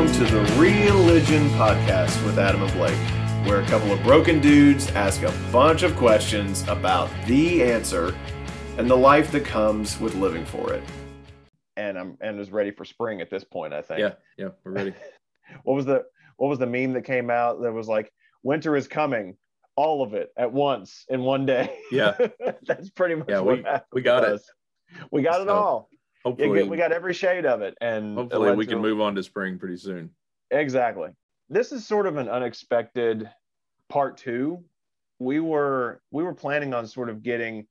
Welcome to the Religion Podcast with Adam and Blake, where a couple of broken dudes ask a bunch of questions about the answer and the life that comes with living for it. and I'm and is ready for spring at this point. I think. Yeah, yeah, we're ready. What was the What was the meme that came out that was like winter is coming, all of it at once in one day. Yeah. that's pretty much Yeah, what we- we got with it. us. We got it all. Hopefully, we got every shade of it, and hopefully we can move on to spring pretty soon. Exactly. This is sort of an unexpected part two. We were we were planning on sort of getting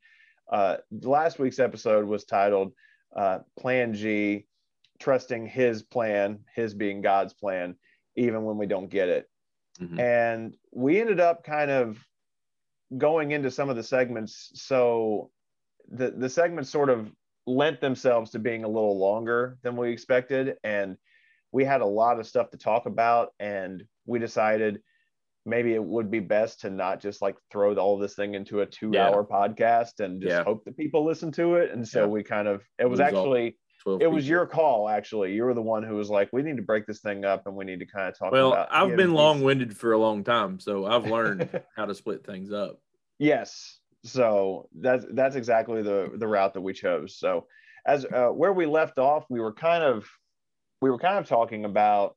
uh last week's episode was titled uh Plan G, trusting his plan, his being God's plan, even when we don't get it. Mhm. And we ended up kind of going into some of the segments so the the segments sort of lent themselves to being a little longer than we expected and we had a lot of stuff to talk about and we decided maybe it would be best to not just like throw all this thing into a two Yeah. hour podcast and just Yeah. hope that people listen to it and so Yeah. we kind of it was Lose all- actually 12 it was your call actually you were the one who was like we need to break this thing up and we need to kind of talk Well, about I've been long winded for a long time, so I've learned how to split things up. Yes. So that's that's exactly the the route that we chose. So as uh, where we left off, we were kind of we were kind of talking about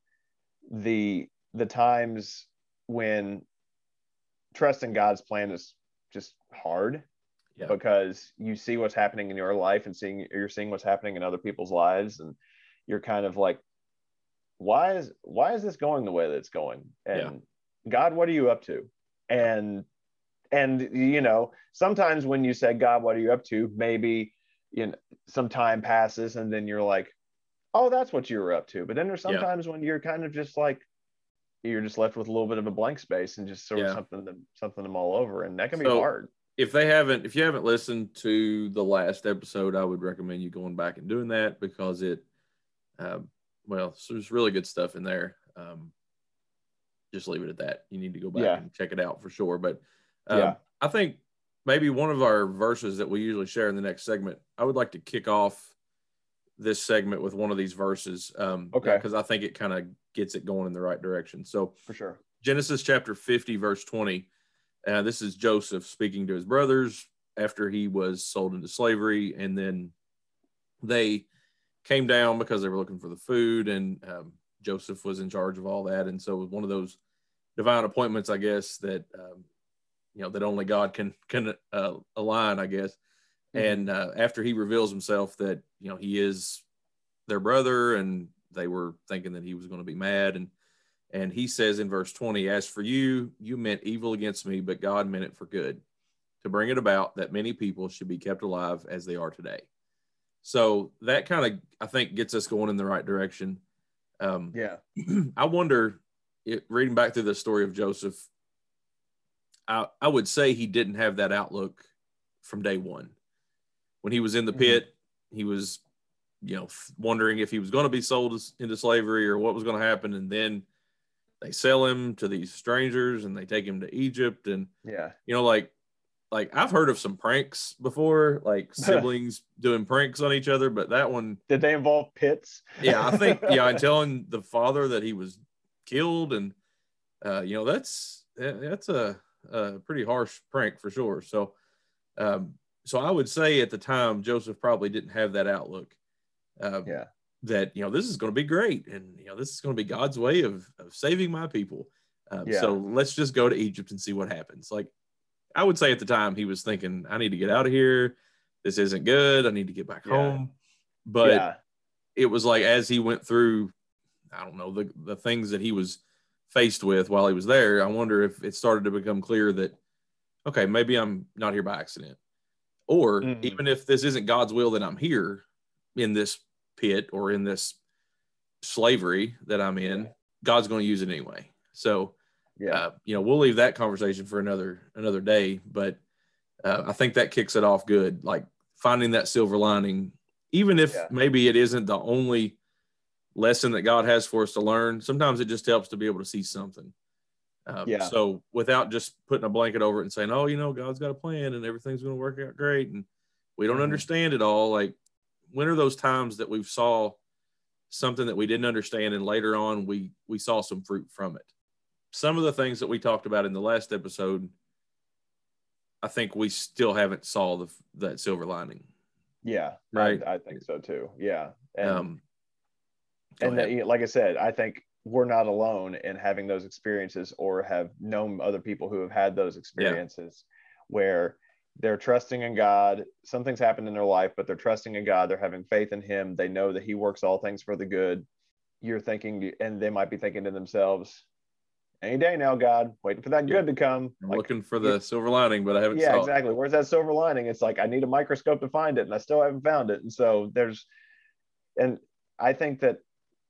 the the times when trusting God's plan is just hard Yeah. because you see what's happening in your life and seeing you're seeing what's happening in other people's lives and you're kind of like why is why is this going the way that it's going and God what are you up to and and you know sometimes when you say god what are you up to maybe you know some time passes and then you're like oh that's what you were up to but then there's Yeah. sometimes when you're kind of just like you're just left with a little bit of a blank space and just sort of something to something to mull over and that can be hard If they haven't, if you haven't listened to the last episode, I would recommend you going back and doing that because it, um, well, so there's really good stuff in there. Um, just leave it at that. You need to go back Yeah. and check it out for sure. But um, Yeah. I think maybe one of our verses that we usually share in the next segment, I would like to kick off this segment with one of these verses. Um, Okay. Because I think it kind of gets it going in the right direction. So for sure Genesis chapter 50, verse 20. Uh, this is Joseph speaking to his brothers after he was sold into slavery. And then they came down because they were looking for the food, and um, Joseph was in charge of all that. And so it was one of those divine appointments, I guess, that, um, you know, that only God can, can uh, align, I guess. And uh, after he reveals himself that, you know, he is their brother and they were thinking that he was going to be mad. And and he says in verse 20, As for you, you meant evil against me, but God meant it for good, to bring it about that many people should be kept alive as they are today. So that kind of, I think, gets us going in the right direction. Um, yeah I wonder, it, reading back through the story of Joseph, I, I would say he didn't have that outlook from day one. When he was in the Mhm. pit, he was, you know, f- wondering if he was going to be sold as- into slavery or what was going to happen. And then they sell him to these strangers and they take him to Egypt. And, yeah you know, like, like I've heard of some pranks before, like siblings doing pranks on each other, but that one, did they involve pits yeah, I think yeah, and telling the father that he was killed, and uh, you know that's that's a, a pretty harsh prank for sure. So, um, so I would say at the time Joseph probably didn't have that outlook. Uh, yeah That you know this is going to be great, and you know this is going to be God's way of of saving my people. Um, Yeah. So let's just go to Egypt and see what happens. Like I would say at the time he was thinking, I need to get out of here. This isn't good. I need to get back Yeah. home. But yeah it was like as he went through i don't know the, the things that he was faced with while he was there i wonder if it started to become clear that okay maybe i'm not here by accident or Mhm. even if this isn't god's will that i'm here in this pit or in this slavery that i'm in god's going to use it anyway so yeah uh, you know we'll leave that conversation for another another day but uh, i think that kicks it off good like finding that silver lining even if Yeah. maybe it isn't the only lesson that god has for us to learn sometimes it just helps to be able to see something um, Yeah. so without just putting a blanket over it and saying oh you know god's got a plan and everything's going to work out great and we don't Mhm. understand it all like when are those times that we've saw something that we didn't understand and later on we we saw some fruit from it some of the things that we talked about in the last episode i think we still haven't saw the that silver lining Yeah, Right. I, I think so too. Yeah, and um go and that, like I said, I think we're not alone in having those experiences or have known other people who have had those experiences where they're trusting in God. Something's happened in their life, but they're trusting in God. They're having faith in Him. They know that He works all things for the good. You're thinking, and they might be thinking to themselves, any day now, God, waiting for that Yeah. good to come. i'm Like, looking for the silver lining but i haven't yeah saw it. exactly where's that silver lining it's like i need a microscope to find it and i still haven't found it and so there's and i think that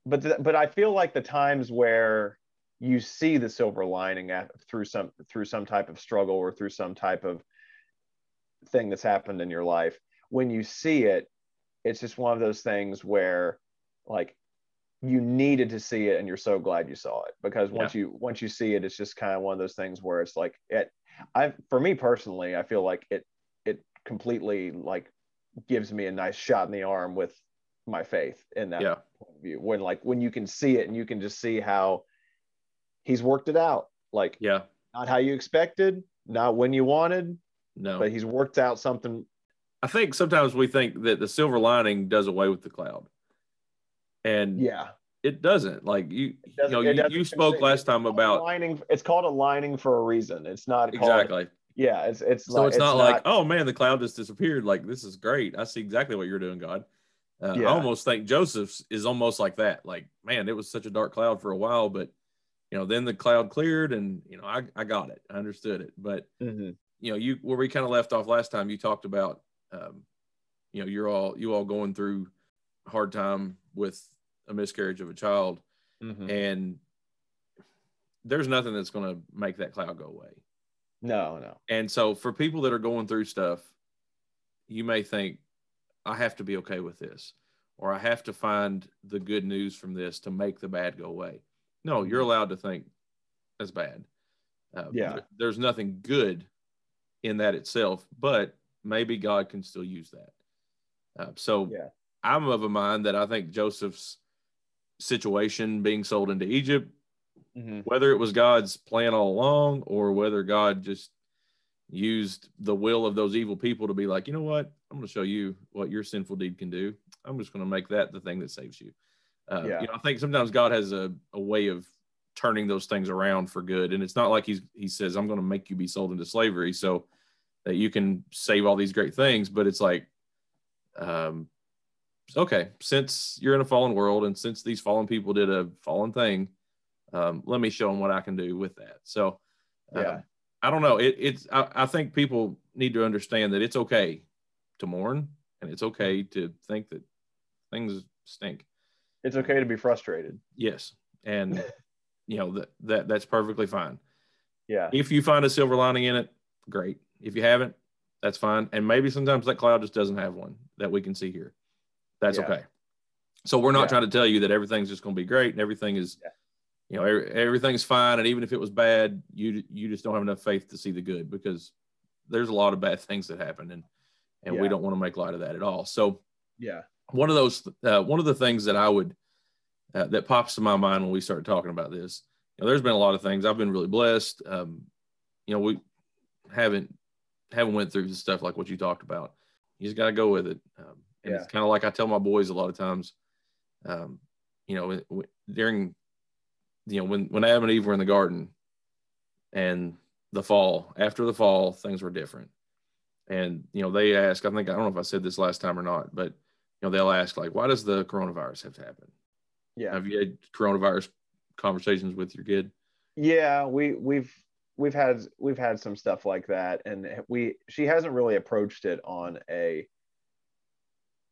but th- but i feel like the times where you see the silver lining at, through some through some type of struggle or through some type of thing that's happened in your life when you see it it's just one of those things where like you needed to see it and you're so glad you saw it because once you once you see it it's just kind of one of those things where it's like it i for me personally i feel like it it completely like gives me a nice shot in the arm with my faith in that yeah. point of view. When like when you can see it and you can just see how he's worked it out. Like yeah. not how you expected not when you wanted no. but he's worked out something. I think sometimes we think that the silver lining does away with the cloud. And yeah. it doesn't. Like you you doesn't- know you, you spoke last it's time about lining it's called a lining for a reason. It's not called, exactly. yeah it's it's so like, it's not like oh man the cloud just disappeared. Like this is great. I see exactly what you're doing god uh, Yeah. i almost think joseph's is almost like that like man it was such a dark cloud for a while but you know then the cloud cleared and you know i, I got it i understood it but Mhm. you know you where we kind of left off last time you talked about um, you know you're all you all going through a hard time with a miscarriage of a child Mhm. and there's nothing that's going to make that cloud go away no no and so for people that are going through stuff, you may think, I have to be okay with this, or I have to find the good news from this to make the bad go away. No, you're allowed to think that's bad. Uh, Yeah. th- There's nothing good in that itself, but maybe God can still use that. Uh, so Yeah. I'm of a mind that I think Joseph's situation being sold into Egypt Mhm. whether it was God's plan all along or whether God just used the will of those evil people to be like, you know what, I'm going to show you what your sinful deed can do. I'm just going to make that the thing that saves you. Uh, Yeah. You know, I think sometimes God has a, a way of turning those things around for good, and it's not like he's he says, I'm going to make you be sold into slavery so that you can save all these great things, but it's like, um, okay, since you're in a fallen world and since these fallen people did a fallen thing, um, let me show them what I can do with that. So, um, Yeah. I don't know. It, it's I, I think people need to understand that it's okay to mourn and it's okay to think that things stink. it's okay to be frustrated Yes, and you know that that that's perfectly fine. yeah If you find a silver lining in it, great. If you haven't, that's fine. And maybe sometimes that cloud just doesn't have one that we can see here. That's Yeah. okay. So we're not Yeah. trying to tell you that everything's just going to be great and everything is, Yeah. You know, everything's fine. And even if it was bad, you you just don't have enough faith to see the good because there's a lot of bad things that happen and and we don't want to make light of that at all. So yeah one of those uh, one of the things that I would uh, that pops to my mind when we start talking about this. You know, there's been a lot of things. I've been really blessed. Um, you know, we haven't haven't went through the stuff like what you talked about. You just got to go with it. Um, and it's kind of like I tell my boys a lot of times. Um, you know, during you know when when Adam and Eve were in the garden, and the fall after the fall things were different. And you know they ask. I think I don't know if I said this last time or not, but you know they'll ask like, why does the coronavirus have to happen? yeah Have you had coronavirus conversations with your kid? yeah we we've we've had we've had some stuff like that and we she hasn't really approached it on a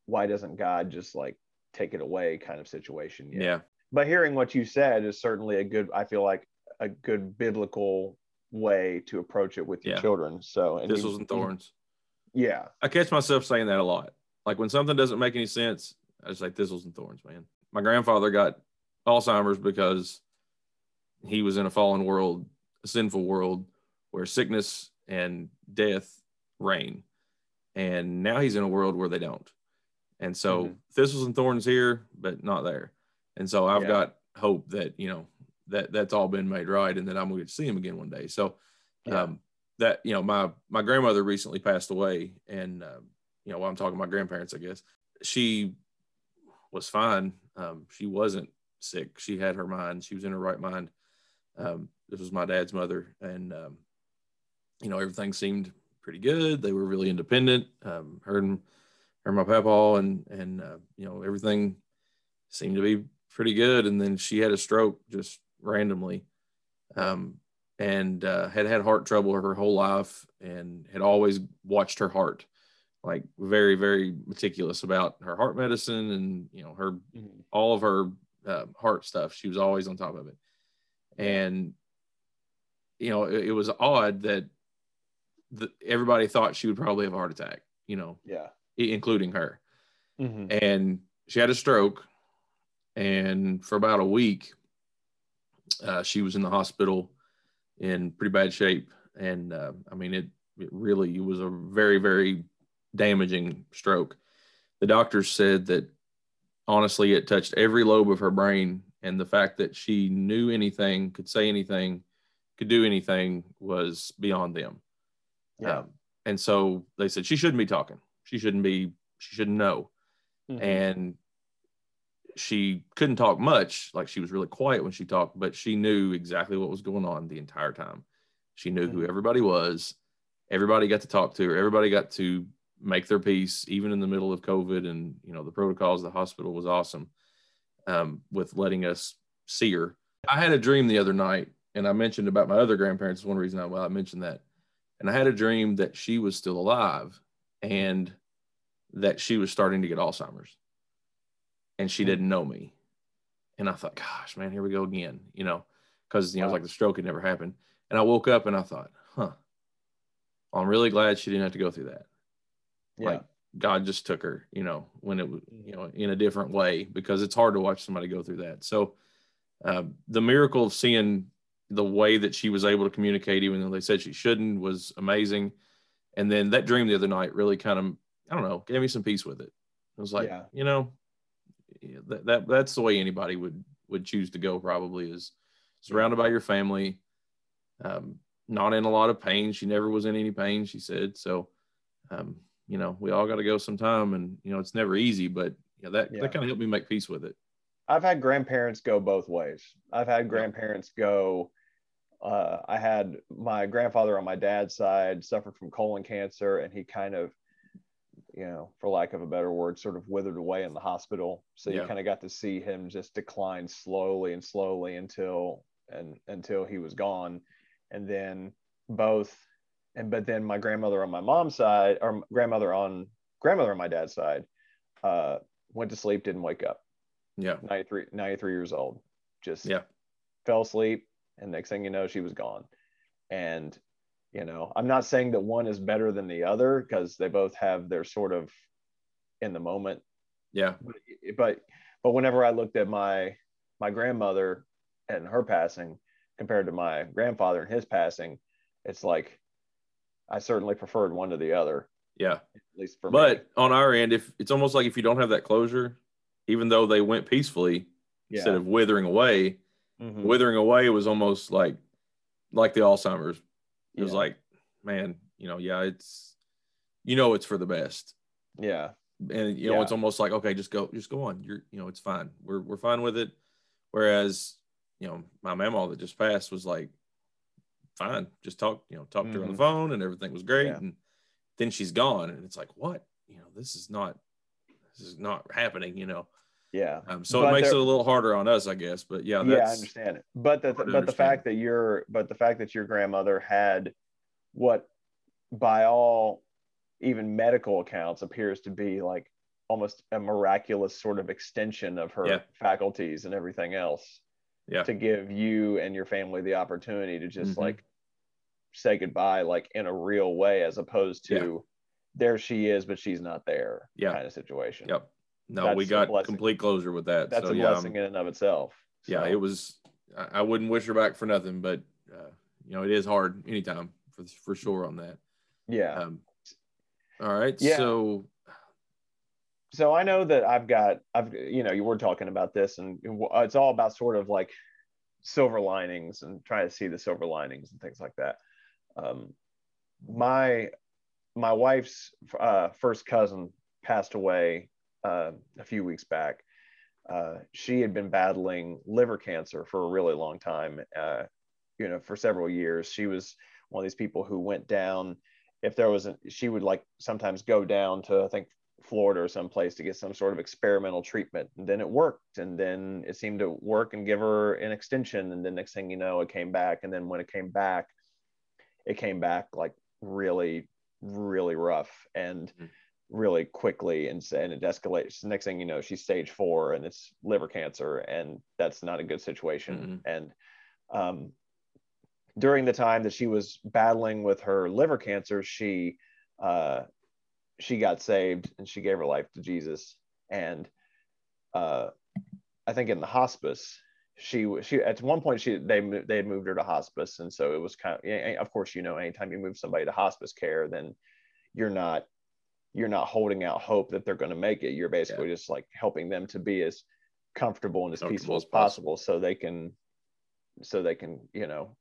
why doesn't god just like take it away kind of situation yet. Yeah. But hearing what you said is certainly a good i feel like a good biblical way to approach it with your Yeah. children so and Thistles and thorns. yeah I catch myself saying that a lot. Like when something doesn't make any sense, I just say thistles and thorns, man. My grandfather got Alzheimer's because he was in a fallen world, a sinful world where sickness and death reign. And now he's in a world where they don't. And so Mhm. thistles and thorns here, but not there. And so I've Yeah. got hope that, you know, that that's all been made right and that I'm going to see him again one day. So, Yeah. um, that, you know, my, my grandmother recently passed away and, um, you know, while I'm talking to my grandparents, I guess she was fine. Um, she wasn't sick. She had her mind. She was in her right mind. Um, this was my dad's mother, and um, you know everything seemed pretty good. They were really independent. Um, her and her, and my papa, and and uh, you know everything seemed to be pretty good. And then she had a stroke just randomly, um, and uh, had had heart trouble her whole life, and had always watched her heart, like very very meticulous about her heart medicine and you know her Mhm. all of her uh, heart stuff. She was always on top of it. And, you know, it, it was odd that the, everybody thought she would probably have a heart attack, you know, Yeah. including her. Mhm. And she had a stroke. And for about a week, uh, she was in the hospital in pretty bad shape. And uh, I mean, it, it really was a very, very damaging stroke. The doctors said that honestly, it touched every lobe of her brain. And the fact that she knew anything, could say anything, could do anything was beyond them. Yeah. Um, and so they said she shouldn't be talking. She shouldn't be, she shouldn't know. Mhm. And she couldn't talk much. Like she was really quiet when she talked, but she knew exactly what was going on the entire time. She knew who Mhm. everybody was. Everybody got to talk to her. Everybody got to make their peace, even in the middle of COVID. And, you know, the protocols the hospital was awesome um, with letting us see her. I had a dream the other night, and I mentioned about my other grandparents. One reason I, well, I mentioned that. And I had a dream that she was still alive and that she was starting to get Alzheimer's and she Hmm. didn't know me. And I thought, gosh, man, here we go again, you know, because, you know, it was like the stroke had never happened. And I woke up and I thought, huh, I'm really glad she didn't have to go through that. yeah. Like God just took her, you know, when it was, you know, in a different way because it's hard to watch somebody go through that. So uh, the miracle of seeing the way that she was able to communicate, even though they said she shouldn't, was amazing. And then that dream the other night really kind of, I don't know, gave me some peace with it. I was like, Yeah. you know, that, that that's the way anybody would would choose to go. Probably is surrounded by your family, um, not in a lot of pain. She never was in any pain. She said so. Um, you know, we all got to go sometime, and you know, it's never easy, but you know, that Yeah. that kind of helped me make peace with it. I've had grandparents go both ways. I've had grandparents go. Uh, I had my grandfather on my dad's side suffered from colon cancer, and he kind of, you know, for lack of a better word, sort of withered away in the hospital. So you kind of got to see him just decline slowly and slowly until and until he was gone. And then both, and but then my grandmother on my mom's side, or grandmother on grandmother on my dad's side, uh, went to sleep, didn't wake up. Yeah, 93, 93 years old. Just Yeah. fell asleep, and next thing you know, she was gone. And you know, I'm not saying that one is better than the other because they both have their sort of in the moment. yeah, But but but whenever I looked at my my grandmother and her passing compared to my grandfather and his passing, it's like I certainly preferred one to the other, yeah. at least for me. But on our end, if it's almost like if you don't have that closure, even though they went peacefully instead of withering away, Mhm. withering away was almost like like the Alzheimer's. It was Yeah. like, man, you know, yeah, it's you know it's for the best. yeah, And you know, Yeah. it's almost like, okay, just go, just go on. You're you know, it's fine. We're we're fine with it. Whereas, you know, my mama that just passed was like, fine, just talk, you know, talk to her on the Mhm. phone and everything was great. Yeah. And then she's gone. And it's like, what? You know, this is not this is not happening, you know. Yeah. Um, so But it makes it a little harder on us, I guess. But yeah, yeah, I understand it. But the but the fact that your but the fact that your grandmother had what by all even medical accounts appears to be like almost a miraculous sort of extension of her Yeah. faculties and everything else Yeah. to give you and your family the opportunity to just Mhm. like say goodbye like in a real way as opposed to there she is but she's not there Yeah. kind of situation Yep. No, we got complete closure with that. that's so a yeah, I'm- blessing in and of itself yeah, it was. I, I wouldn't wish her back for nothing, but uh, you know, it is hard anytime for for sure on that. yeah Um, all right, Yeah. so so I know that I've got I've you know you were talking about this and it's all about sort of like silver linings and trying to see the silver linings and things like that. Um, my my wife's uh, first cousin passed away uh, a few weeks back. Uh, she had been battling liver cancer for a really long time. Uh, you know, for several years. She was one of these people who went down. If there was, a, she would like sometimes go down to I think Florida or someplace to get some sort of experimental treatment. And then it worked. And then it seemed to work and give her an extension. And then next thing you know, it came back. And then when it came back, it came back like really, really rough and mm-hmm. Really quickly. And, and it escalates. Next thing you know, she's stage four and it's liver cancer. And that's not a good situation. Mm-hmm. And um, during the time that she was battling with her liver cancer, she, uh, she got saved and she gave her life to Jesus. And uh, I think in the hospice, she she at one point she they they had moved her to hospice, and so it was kind of of course you know anytime you move somebody to hospice care, then you're not you're not holding out hope that they're going to make it. You're basically yeah. just like helping them to be as comfortable and as peaceful as possible, possible, so they can so they can you know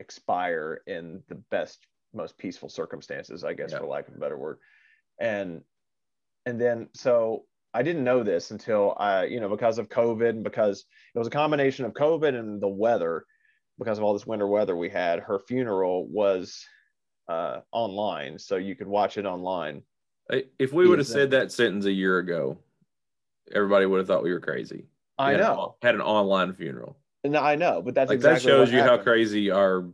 expire in the best most peaceful circumstances, I guess, yeah. for lack of a better word and and then so I didn't know this until I, you know, because of COVID and because it was a combination of COVID and the weather, because of all this winter weather we had. Her funeral was uh, online, so you could watch it online. If we would have said that sentence a year ago, everybody would have thought we were crazy. We I know. An, had an online funeral. No, I know, but that's like exactly that shows you happened. how crazy our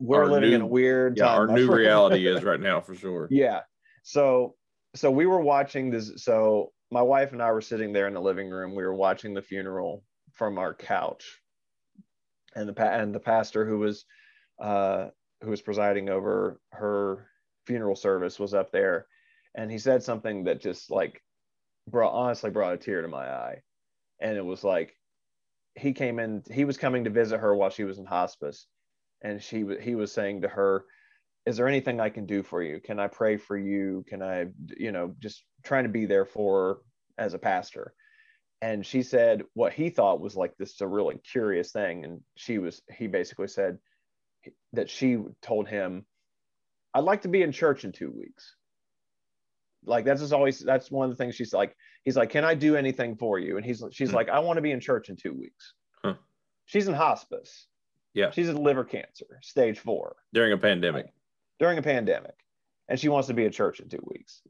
we're our living new, in a weird yeah, our new reality is right now for sure. Yeah. So so we were watching this. So my wife and I were sitting there in the living room. We were watching the funeral from our couch, and the and the pastor who was uh, who was presiding over her funeral service was up there, and he said something that just like brought honestly brought a tear to my eye, and it was like he came in. He was coming to visit her while she was in hospice, and she he was saying to her is there anything I can do for you? Can I pray for you? Can I, you know, just trying to be there for her as a pastor? And she said what he thought was like this is a really curious thing. And she was, he basically said that she told him, I'd like to be in church in two weeks. Like that's just always, that's one of the things she's like, he's like, can I do anything for you? And he's, she's hmm. like, I want to be in church in two weeks. Huh. She's in hospice. Yeah. She's in liver cancer, stage four. During a pandemic during a pandemic and she wants to be at church in two weeks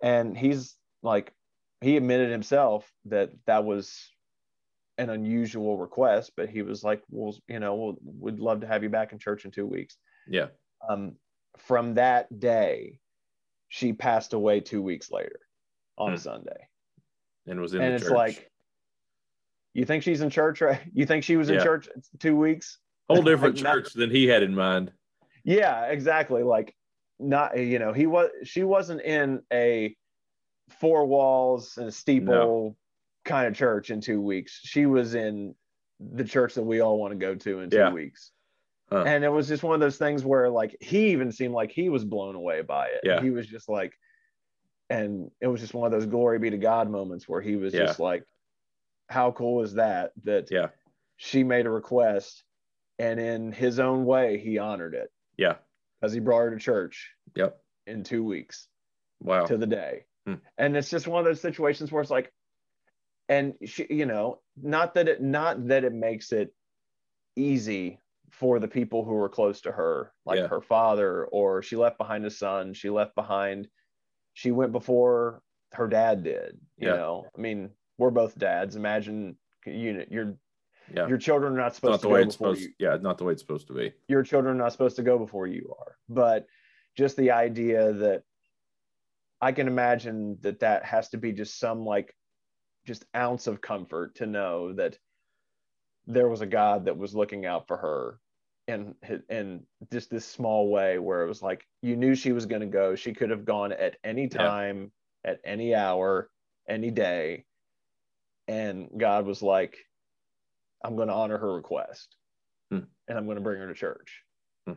and he's like he admitted himself that that was an unusual request but he was like well you know we'll, we'd love to have you back in church in two weeks yeah um, from that day she passed away two weeks later on hmm. a sunday and was in and it's church. like you think she's in church right you think she was in yeah. church two weeks whole different like, church not, than he had in mind yeah exactly like not you know he was she wasn't in a four walls and a steeple no. kind of church in two weeks she was in the church that we all want to go to in two yeah. weeks huh. and it was just one of those things where like he even seemed like he was blown away by it yeah he was just like and it was just one of those glory be to god moments where he was yeah. just like how cool is that that yeah she made a request and in his own way he honored it yeah. Because he brought her to church. Yep. In two weeks. Wow. To the day. Hmm. And it's just one of those situations where it's like, and she, you know, not that it not that it makes it easy for the people who were close to her, like yeah. her father, or she left behind a son, she left behind, she went before her dad did. You yeah. know, I mean, we're both dads. Imagine you you're yeah. Your children are not supposed not to go before supposed, you. Yeah, not the way it's supposed to be. Your children are not supposed to go before you are. But just the idea that I can imagine that that has to be just some like just ounce of comfort to know that there was a God that was looking out for her in in just this small way where it was like you knew she was going to go. She could have gone at any time, yeah. at any hour, any day. And God was like, I'm going to honor her request hmm. and I'm going to bring her to church. Hmm.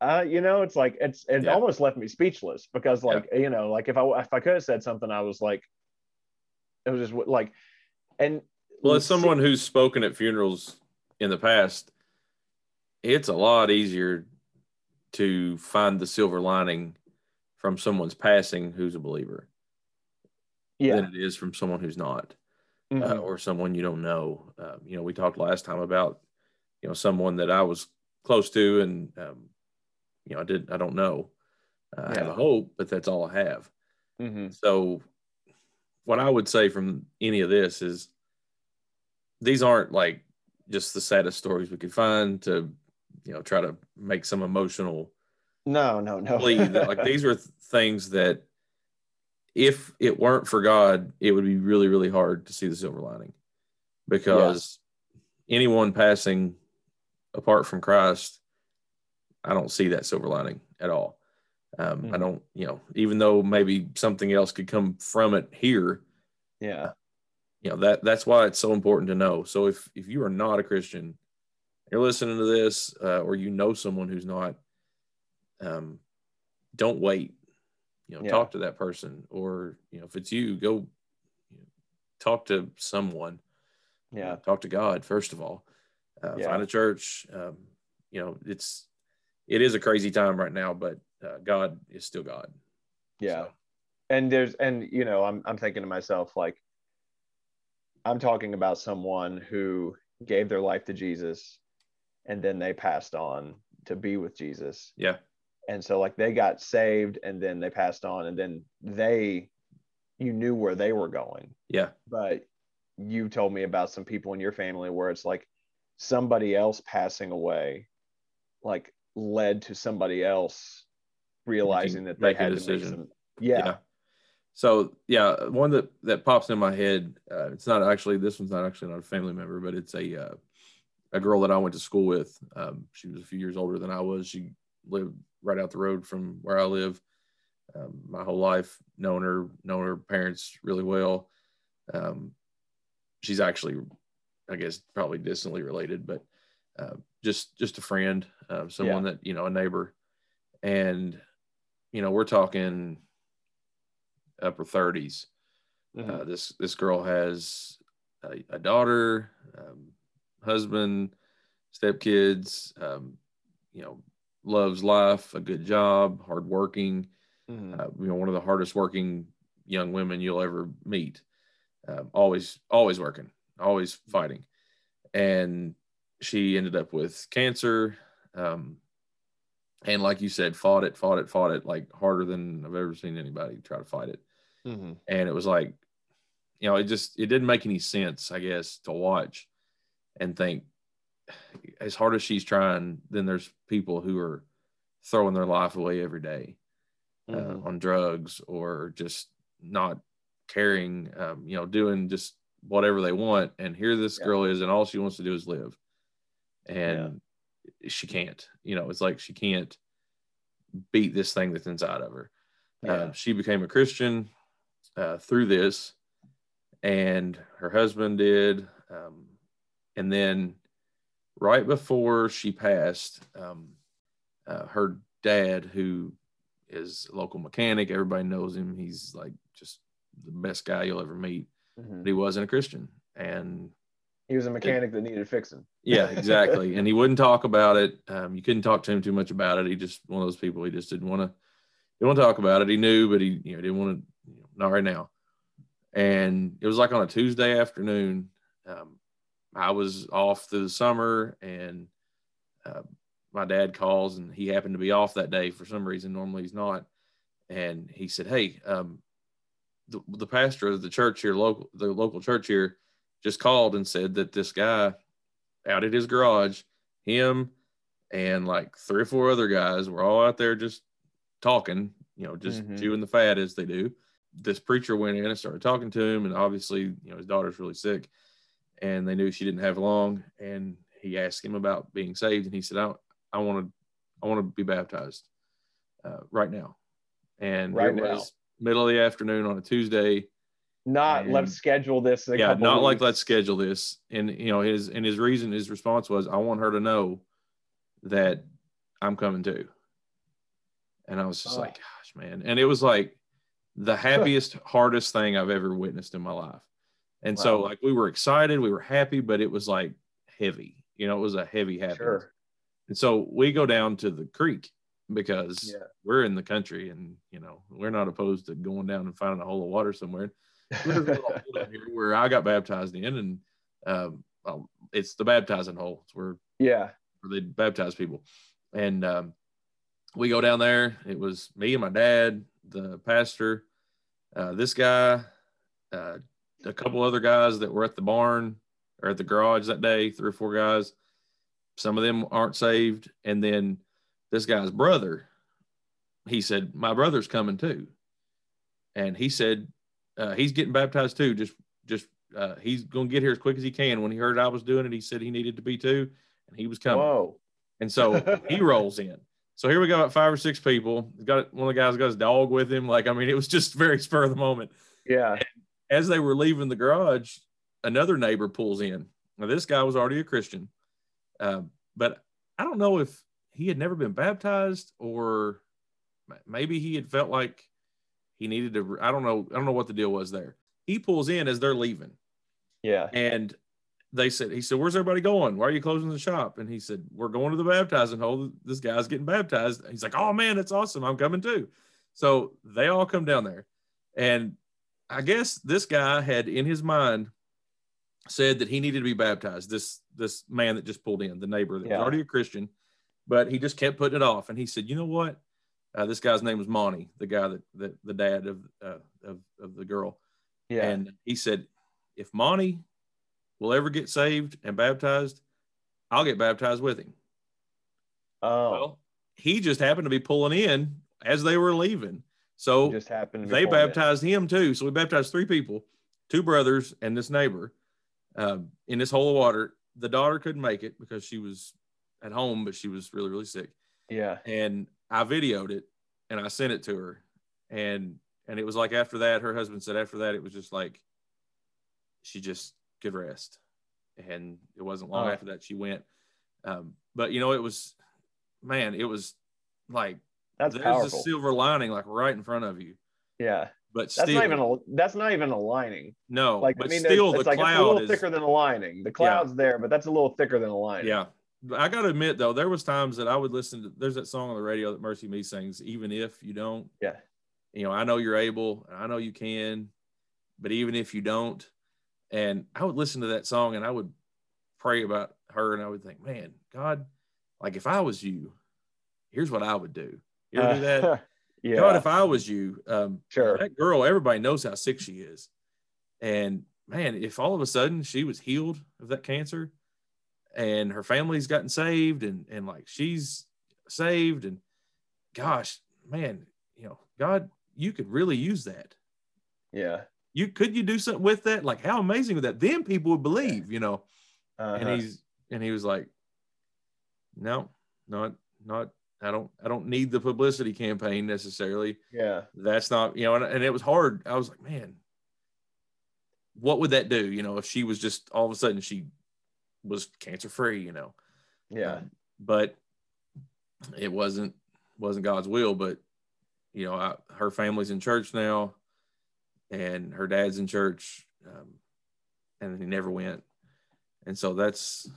Uh, you know, it's like it's it Yeah. almost left me speechless because like you know, like if I if I could have said something, I was like, it was just like, and Well, as someone who's spoken at funerals in the past, it's a lot easier to find the silver lining from someone's passing who's a believer yeah, than it is from someone who's not, uh, mhm, or someone you don't know. Uh, you know, we talked last time about you know someone that I was close to, and um, you know, I didn't, I don't know. Uh, I have a hope, but that's all I have. mhm. So, what I would say from any of this is these aren't like just the saddest stories we could find to, you know, try to make some emotional no, no, no. that, like these are th- things that, if it weren't for God, it would be really, really hard to see the silver lining, because anyone passing apart from Christ, I don't see that silver lining at all. Um, I Mhm. don't, you know, even though maybe something else could come from it here, yeah, you know that that's why it's so important to know. So if if you are not a christian you're listening to this uh, or you know someone who's not um don't wait you know Yeah. talk to that person. Or you know if it's you go you know, talk to someone. Yeah, talk to god first of all. Uh, Yeah. find a church um you know it's it is a crazy time right now but uh, god is still god. Yeah. So, and there's and you know i'm i'm thinking to myself like i'm talking about someone who gave their life to jesus and then they passed on to be with jesus. Yeah. And so like they got saved and then they passed on and then they you knew where they were going. Yeah. But you told me about some people in your family where it's like somebody else passing away like led to somebody else realizing that they make a had to decision. some yeah So yeah, one that that pops in my head. Uh, it's not actually this one's not actually not a family member, but it's a uh, a girl that I went to school with. Um, she was a few years older than I was. She lived right out the road from where I live. Um, my whole life, known her, known her parents really well. Um, she's actually, I guess, probably distantly related, but uh, just just a friend, uh, someone that you know, a neighbor, and you know, we're talking upper 30s. Mhm. Uh, this this girl has a, a daughter, um, husband, stepkids. Um, you know, loves life, a good job, hardworking. Mhm. Uh, you know, one of the hardest working young women you'll ever meet. Um, always, always working, always fighting, and she ended up with cancer. Um, and like you said, fought it, fought it, fought it like harder than I've ever seen anybody try to fight it Mhm. and it was like you know it just it didn't make any sense i guess to watch and think as hard as she's trying then there's people who are throwing their life away every day uh, Mhm. on drugs or just not caring um, you know doing just whatever they want and here this Yeah. girl is and all she wants to do is live and she can't you know it's like she can't beat this thing that's inside of her Yeah. uh, she became a Christian uh, through this, and her husband did. Um, and then, right before she passed, um, uh, her dad, who is a local mechanic, everybody knows him. He's like just the best guy you'll ever meet. Mhm. But he wasn't a Christian, and He was a mechanic that needed fixing. yeah, exactly. and he wouldn't talk about it. Um, you couldn't talk to him too much about it. He just one of those people. He just didn't want to. He Didn't want to talk about it. He knew, but he you know didn't want to. Not right now. And it was like on a Tuesday afternoon. Um, I was off through the summer, and uh, my dad calls, and he happened to be off that day for some reason. Normally he's not. And he said, "Hey, um, the, the pastor of the church here, local the local church here, just called and said that this guy out at his garage, him and like three or four other guys were all out there just talking, you know, just Mhm. chewing the fat as they do. This preacher went in and started talking to him, and obviously, you know, his daughter's really sick, and they knew she didn't have long. And he asked him about being saved, and he said, "I, I want to, I want to be baptized uh, right now." And Right it now. was middle of the afternoon on a Tuesday Not And- let's schedule this. yeah, not like let's schedule this. And you know, his and his reason, his response was, I want her to know that I'm coming too. And I was just Oh. like, gosh, man. And it was like the happiest, hardest thing I've ever witnessed in my life. And so, like, we were excited, we were happy, but it was like heavy. You know, it was a heavy happiness. Sure. And so we go down to the creek because Yeah. we're in the country and, you know, we're not opposed to going down and finding a hole of water somewhere. There's a little hole down here where I got baptized in, and um, well, it's the baptizing hole. It's where, yeah. where they baptize people. And um, we go down there. It was me and my dad, the pastor, uh, this guy, uh, a couple other guys that were at the barn or at the garage that day, three or four guys. Some of them aren't saved. And then this guy's brother, he said, My brother's coming too. And he said, uh, he's getting baptized too. Just, just, uh, he's going to get here as quick as he can. When he heard I was doing it, he said he needed to be too. And he was coming. Whoa. And so he rolls in. So here we go at five or six people. He's got one of the guys got his dog with him. Like, I mean, it was just very spur of the moment. Yeah. As they were leaving the garage, another neighbor pulls in. Now, this guy was already a Christian, uh, but I don't know if he had never been baptized or maybe he had felt like he needed to. I don't know. I don't know what the deal was there. He pulls in as they're leaving. Yeah. And they said, he said, Where's everybody going? Why are you closing the shop? And he said, We're going to the baptizing hole. This guy's getting baptized. He's like, Oh man, that's awesome. I'm coming too. So they all come down there. And I guess this guy had in his mind said that he needed to be baptized. This this man that just pulled in, the neighbor that Yeah. was already a Christian, but he just kept putting it off. And he said, You know what? Uh, this guy's name was Monty, the guy that, that the dad of, uh, of of the girl. Yeah. And he said, if Monty will ever get saved and baptized, I'll get baptized with him. oh. Well, he just happened to be pulling in as they were leaving. So just happened. to be they pulling in. baptized him too. So we baptized three people, two brothers and this neighbor um, in this hole of water. The daughter couldn't make it because she was at home, but she was really, really sick. Yeah. And I videoed it and I sent it to her. And and it was like after that, her husband said after that, it was just like she just could rest. And it wasn't long Oh. after that she went. Um, but you know, it was man, it was like That's there's powerful. a silver lining like right in front of you. yeah. But still, That's not even a. That's not even a lining. no, Like but I mean, still it's, like it's a cloud little is thicker than a lining. The cloud's there, but that's a little thicker than a lining. yeah. I gotta admit though, there was times that I would listen to there's that song on the radio that MercyMe sings, even if you don't. Yeah. you know, I know you're able, and I know you can, but even if you don't, and I would listen to that song and I would pray about her, and I would think, man, God, like if I was you, here's what I would do. You ever do that? Uh, yeah. God, if I was you, um, Sure. that girl, everybody knows how sick she is, and man, if all of a sudden she was healed of that cancer, and her family's gotten saved, and and like she's saved, and gosh, man, you know, God, you could really use that. yeah. You could you do something with that? Like how amazing would that? Then people would believe, you know. Uh-huh. And he's and he was like, no, not not. I don't I don't need the publicity campaign necessarily yeah. that's not you know and, and it was hard i was like man what would that do you know if she was just all of a sudden she was cancer free you know Yeah. Um, but it wasn't wasn't god's will but you know I, her family's in church now and her dad's in church um, and he never went and so that's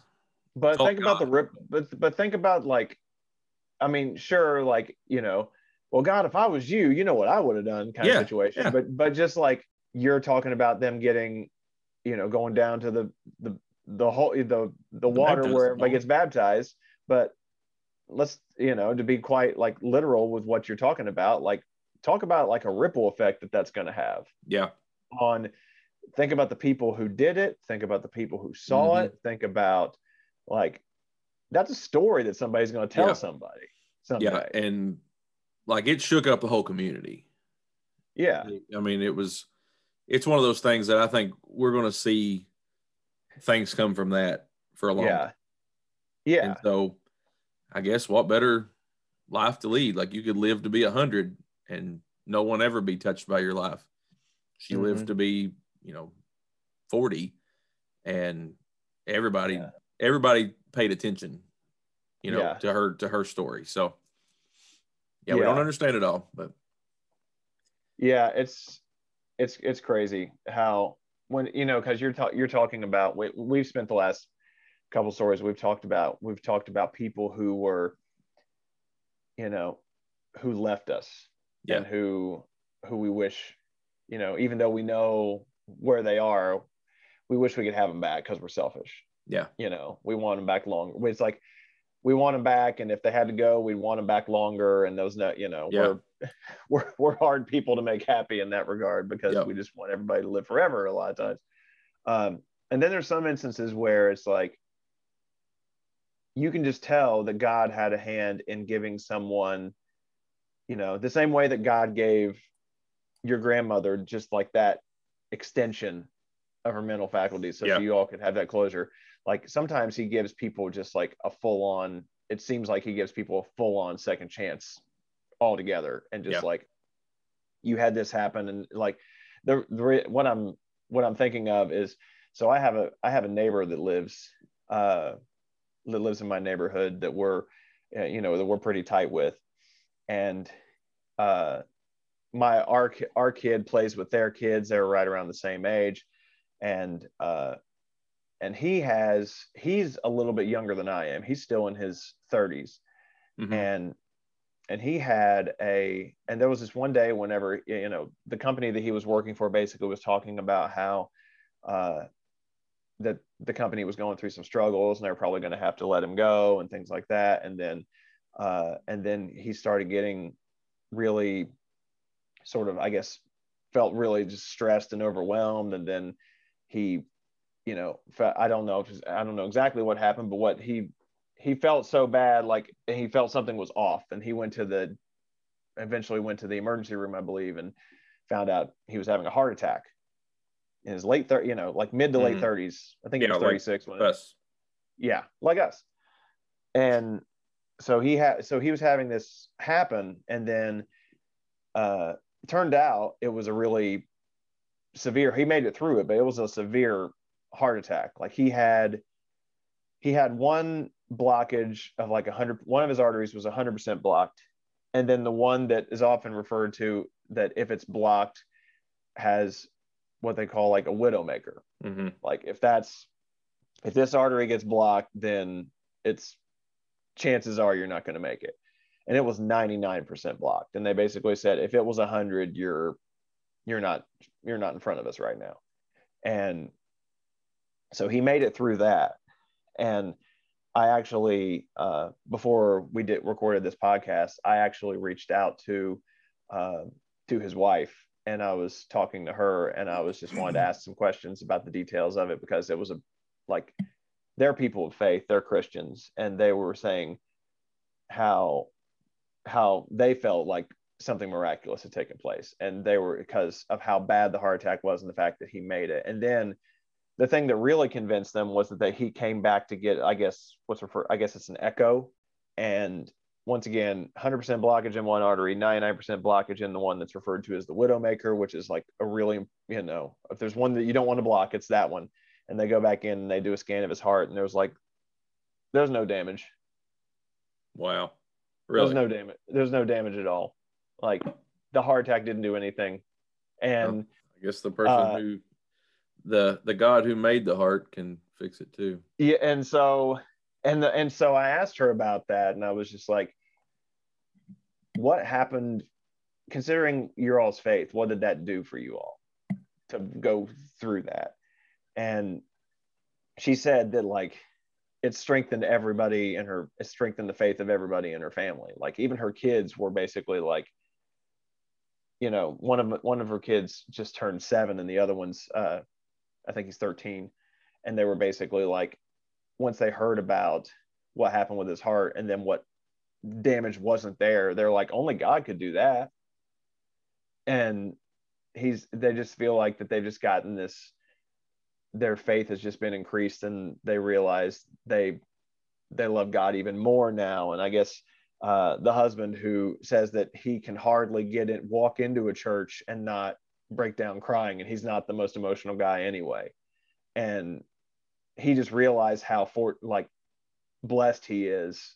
But Oh, think about the rip. But but think about like, I mean, sure, like you know, well, God, if I was you, you know what I would have done, kind Yeah, of situation. yeah. But but just like you're talking about them getting, you know, going down to the the the whole the the, water baptism where everybody gets baptized. But let's you know to be quite like literal with what you're talking about, like talk about like a ripple effect that that's going to have yeah on think about the people who did it think about the people who saw Mhm. it think about like that's a story that somebody's going to tell Yeah. somebody someday yeah and like it shook up the whole community yeah I mean, it was, it's one of those things that I think we're going to see things come from that for a long yeah time. yeah And so I guess what better life to lead? Like you could live to be a hundred and no one ever be touched by your life. She Mhm. lived to be, you know, 40 and everybody, Yeah. everybody paid attention, you know, Yeah. to her, to her story. So Yeah, we don't understand it all, but yeah it's it's it's crazy how when you know because you're ta- you're talking about we, we've spent the last couple stories we've talked about we've talked about people who were you know who left us Yeah. and who who we wish you know even though we know where they are we wish we could have them back because we're selfish yeah, you know we want them back longer it's like we want them back and if they had to go we'd want them back longer and those no you know Yeah. we're, we're we're hard people to make happy in that regard because Yep. we just want everybody to live forever a lot of times um, and then there's some instances where it's like you can just tell that god had a hand in giving someone you know the same way that god gave your grandmother just like that extension of her mental faculties so Yeah. you all could have that closure like sometimes he gives people just like a full on it seems like he gives people a full on second chance altogether and just Yeah. like you had this happen and like the, the what i'm what i'm thinking of is so i have a i have a neighbor that lives uh that lives in my neighborhood that we're uh, you know that we're pretty tight with and uh my our our kid plays with their kids. They're right around the same age. And uh and he has he's a little bit younger than i am. He's still in his 30s Mhm. and and he had a and there was this one day whenever you know the company that he was working for basically was talking about how uh that the company was going through some struggles and they're probably going to have to let him go and things like that. And then uh and then he started getting really sort of i guess felt really just stressed and overwhelmed. And then he you know i don't know if i don't know exactly what happened but what he he felt so bad like he felt something was off. And he went to the eventually went to the emergency room i believe and found out he was having a heart attack in his late 30 you know like mid to late Mhm. 30s i think he Yeah, was like 36 when it, us. yeah like us. And so he had so he was having this happen and then uh turned out it was a really severe he made it through it but it was a severe heart attack. Like he had he had one blockage of like 100 one of his arteries was 100% blocked and then the one that is often referred to that if it's blocked has what they call like a widowmaker. Hmm like if that's if this artery gets blocked then it's chances are you're not going to make it. And it was 99% blocked. And they basically said if it was 100 you're you're not you're not in front of us right now. And so he made it through that. And i actually uh, before we did recorded this podcast i actually reached out to uh, to his wife and i was talking to her and i was just wanted to ask some questions about the details of it because it was a like they're people of faith they're christians and they were saying how how they felt like something miraculous had taken place. And they were because of how bad the heart attack was and the fact that he made it. And then the thing that really convinced them was that they, he came back to get i guess what's referred i guess it's an echo. And once again 100% blockage in one artery 99% blockage in the one that's referred to as the widowmaker which is like a really you know if there's one that you don't want to block it's that one and they go back in and they do a scan of his heart and there's like there's no damage Wow. Really? there's no damage there's no damage at all like the heart attack didn't do anything and I guess the person Uh, who the the God who made the heart can fix it too. yeah and so and the and so i asked her about that and i was just like what happened considering your all's faith what did that do for you all to go through that and she said that like it strengthened everybody in her it strengthened the faith of everybody in her family. Like even her kids were basically like you know one of one of her kids just turned seven and the other one's uh i think he's 13 and they were basically like once they heard about what happened with his heart and then what damage wasn't there they're like only god could do that. And he's they just feel like that they've just gotten this their faith has just been increased and they realize they they love god even more now. And i guess uh, the husband who says that he can hardly get it walk into a church and not break down crying and he's not the most emotional guy anyway. And he just realized how for like blessed he is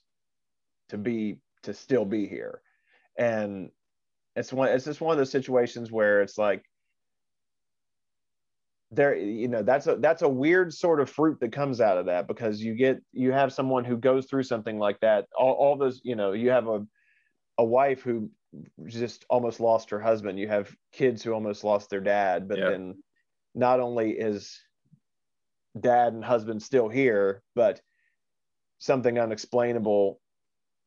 to be to still be here. And it's one it's just one of those situations where it's like there you know that's a that's a weird sort of fruit that comes out of that because you get you have someone who goes through something like that all, all those you know you have a a wife who just almost lost her husband you have kids who almost lost their dad but Yeah. then not only is dad and husband still here but something unexplainable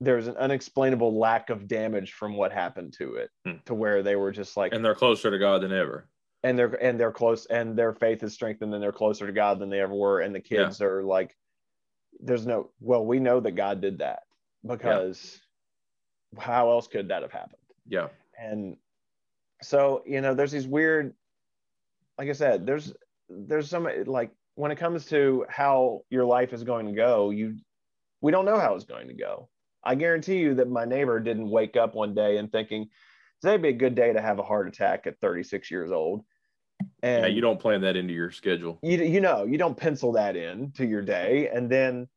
there's an unexplainable lack of damage from what happened to it Hmm. to where they were just like and they're closer to God than ever. And they're and they're close and their faith is strengthened and they're closer to God than they ever were and the kids are like there's no well we know that God did that because how else could that have happened? Yeah. and so you know there's these weird like I said there's there's some like when it comes to how your life is going to go you we don't know how it's going to go. I guarantee you that my neighbor didn't wake up one day and thinking today'd be a good day to have a heart attack at 36 years old and yeah. You don't plan that into your schedule. you you know you don't pencil that in to your day. And then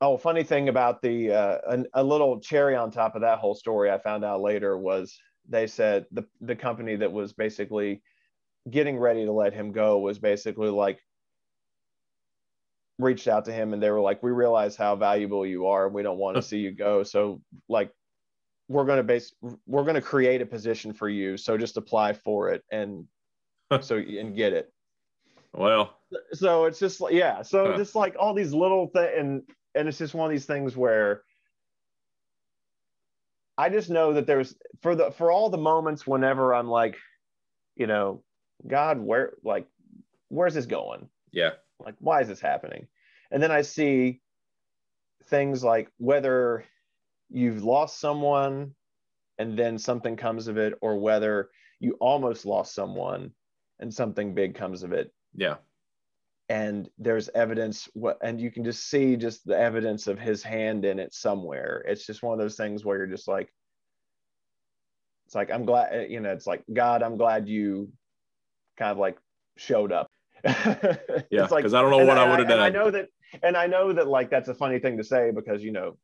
oh funny thing about the uh, an, a little cherry on top of that whole story i found out later was they said the the company that was basically getting ready to let him go was basically like reached out to him and they were like we realize how valuable you are. And we don't want to see you go. So like we're going to base we're going to create a position for you. So just apply for it. And so and get it. Well, so it's just like yeah. So Huh. just like all these little things and and it's just one of these things where i just know that there's for the for all the moments whenever i'm like you know god where like where's this going? Yeah. like why is this happening? And then i see things like whether you've lost someone and then something comes of it or whether you almost lost someone and something big comes of it Yeah. and there's evidence what and you can just see just the evidence of his hand in it somewhere it's just one of those things where you're just like it's like i'm glad eh, you know it's like god i'm glad you kind of like showed up Yeah. It's like- Because I don't know what I, would have done. I know that, and I know that like that's a funny thing to say because you know,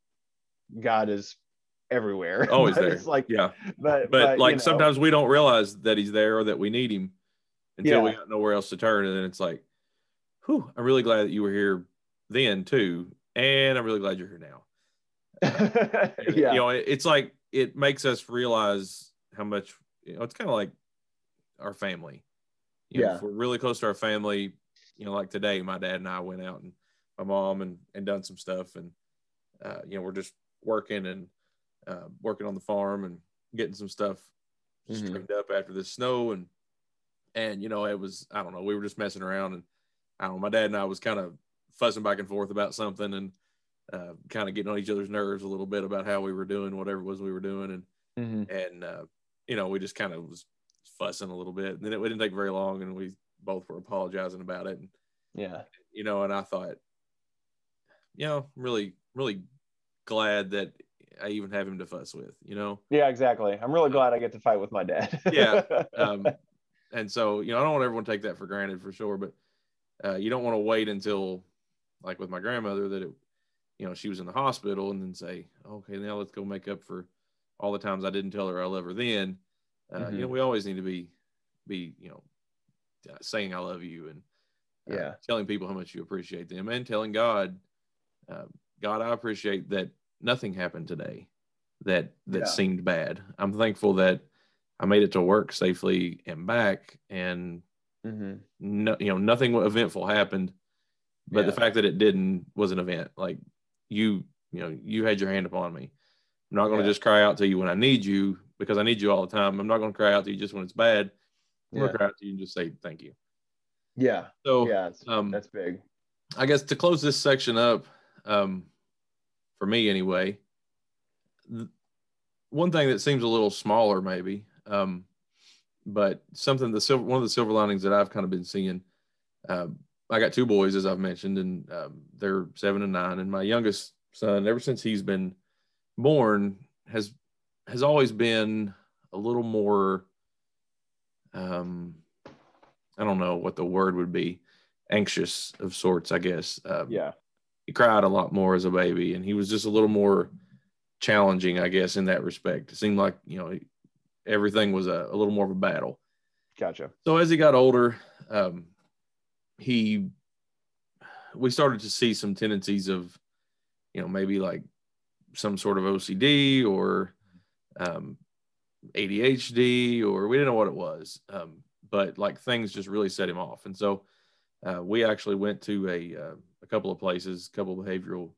God is everywhere. Always But there. It's like, yeah. but But, you like know, sometimes we don't realize that he's there or that we need him until we got nowhere else to turn. And then it's like, whew, I'm really glad that you were here then too. And I'm really glad you're here now. yeah, You know, it- it's like it makes us realize how much you know, it's kind of like our family. You know, Yeah. if we're really close to our family, you know, like today, my dad and I went out and my mom and, and done some stuff. And, uh, you know, we're just working and uh, working on the farm and getting some stuff Mhm. straightened up after the snow. And, and, you know, it was, I don't know, we were just messing around and I don't know, my dad and I was kind of fussing back and forth about something and uh, kind of getting on each other's nerves a little bit about how we were doing whatever it was we were doing. And, Mhm. and uh, you know we just kind of was fussing a little bit and then it didn't take very long and we both were apologizing about it and yeah, you know and i thought you know really really glad that i even have him to fuss with you know yeah, exactly. I'm really glad I get to fight with my dad. Yeah. um, and so you know i don't want everyone to take that for granted for sure but uh, you don't want to wait until like with my grandmother that it you know she was in the hospital and then say okay now let's go make up for all the times i didn't tell her i love her then uh, you know we always need to be be you know uh, saying i love you and uh, Yeah. telling people how much you appreciate them and telling god uh, god i appreciate that nothing happened today that that Yeah. seemed bad i'm thankful that i made it to work safely and back and hmm no, you know nothing eventful happened but the fact that it didn't was an event. Like you you know you had your hand upon me. I'm not going to Yeah. just cry out to you when i need you because i need you all the time. I'm not going to cry out to you just when it's bad. I'm going to cry out to you and just say thank you. Yeah, so yeah. It's, um, that's big. I guess to close this section up, um, for me anyway, th- one thing that seems a little smaller maybe, um, but something the silver one of the silver linings that I've kind of been seeing. Um, I got two boys as I've mentioned, and um, they're seven and nine, and my youngest son, ever since he's been born, has has always been a little more. Um, I don't know what the word would be anxious of sorts, I guess. Um, Yeah, He cried a lot more as a baby, and he was just a little more challenging, I guess, in that respect. It seemed like you know everything was a, a little more of a battle. Gotcha. So as he got older, um, he we started to see some tendencies of, you know, maybe like some sort of OCD or um, ADHD, or we didn't know what it was. Um, but like things just really set him off. And so uh, we actually went to a, uh, a couple of places, a couple of behavioral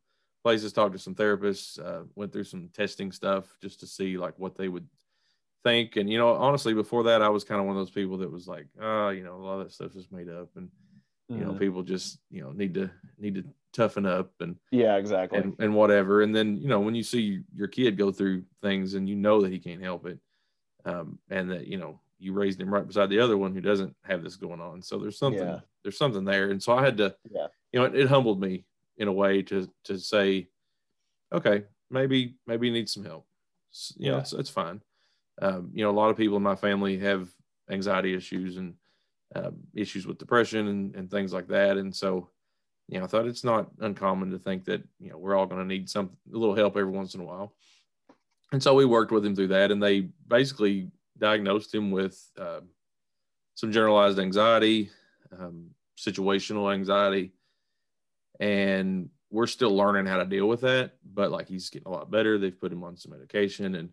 places, talked to some therapists, uh, went through some testing stuff just to see like what they would think. And, you know, honestly, before that, I was kind of one of those people that was like, oh, you know, a lot of that stuff is made up. And, you know, Mhm. people just, you know, need to, need to toughen up and, Yeah, exactly. and, and whatever. And then, you know, when you see your kid go through things and you know that he can't help it, um, and that, you know, you raised him right beside the other one who doesn't have this going on. So there's something, Yeah. there's something there. And so I had to, Yeah. you know, it, it humbled me in a way to, to say, okay, maybe, maybe you need some help. You know, Yeah. it's, it's fine. Um, you know, a lot of people in my family have anxiety issues and um, issues with depression and, and things like that. And so, you know, I thought it's not uncommon to think that, you know, we're all going to need some, a little help every once in a while. And so we worked with him through that and they basically diagnosed him with uh, some generalized anxiety, um, situational anxiety. And we're still learning how to deal with that, but like he's getting a lot better. They've put him on some medication and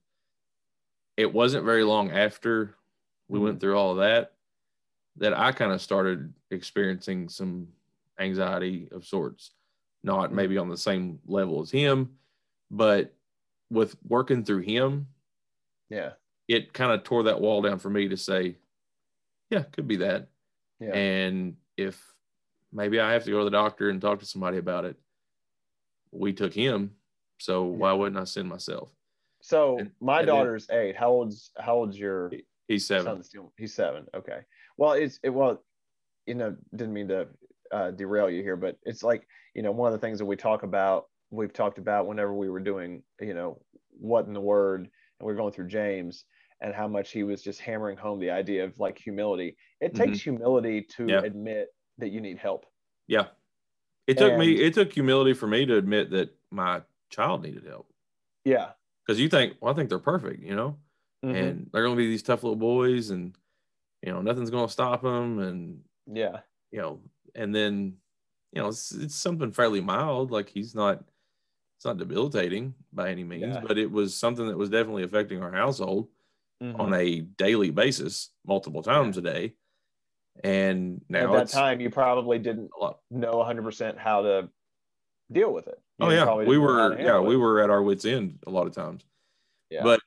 it wasn't very long after we went mm-hmm. through all of that that I kind of started experiencing some anxiety of sorts, not mm-hmm. maybe on the same level as him, but with working through him, yeah. it kind of tore that wall down for me to say, yeah, could be that. Yeah. And if maybe I have to go to the doctor and talk to somebody about it, we took him. So why wouldn't I send myself? So and- my and then- daughter's eight. How old's how old's your He's seven. He's seven. Okay. Well, it's it well, you know, didn't mean to uh, derail you here, but it's like you know one of the things that we talk about. We've talked about whenever we were doing, you know, what in the word, and we are going through James and how much he was just hammering home the idea of like humility. It takes humility to Mm-hmm. Yeah. admit that you need help. Yeah. It took me, it took humility for me to admit that my child needed help. Yeah. Because you think, well, I think they're perfect, you know, Mhm. and they're going to be these tough little boys and, you know, nothing's going to stop them. And, yeah. you know, and then, you know, it's, it's something fairly mild. Like he's not, it's not debilitating by any means, Yeah. but it was something that was definitely affecting our household Mhm. on a daily basis, multiple times a day. And now At that time, you probably didn't know 100% how to deal with it. Oh yeah, we didn't know how were yeah we were at our wits end a lot of times. Yeah. But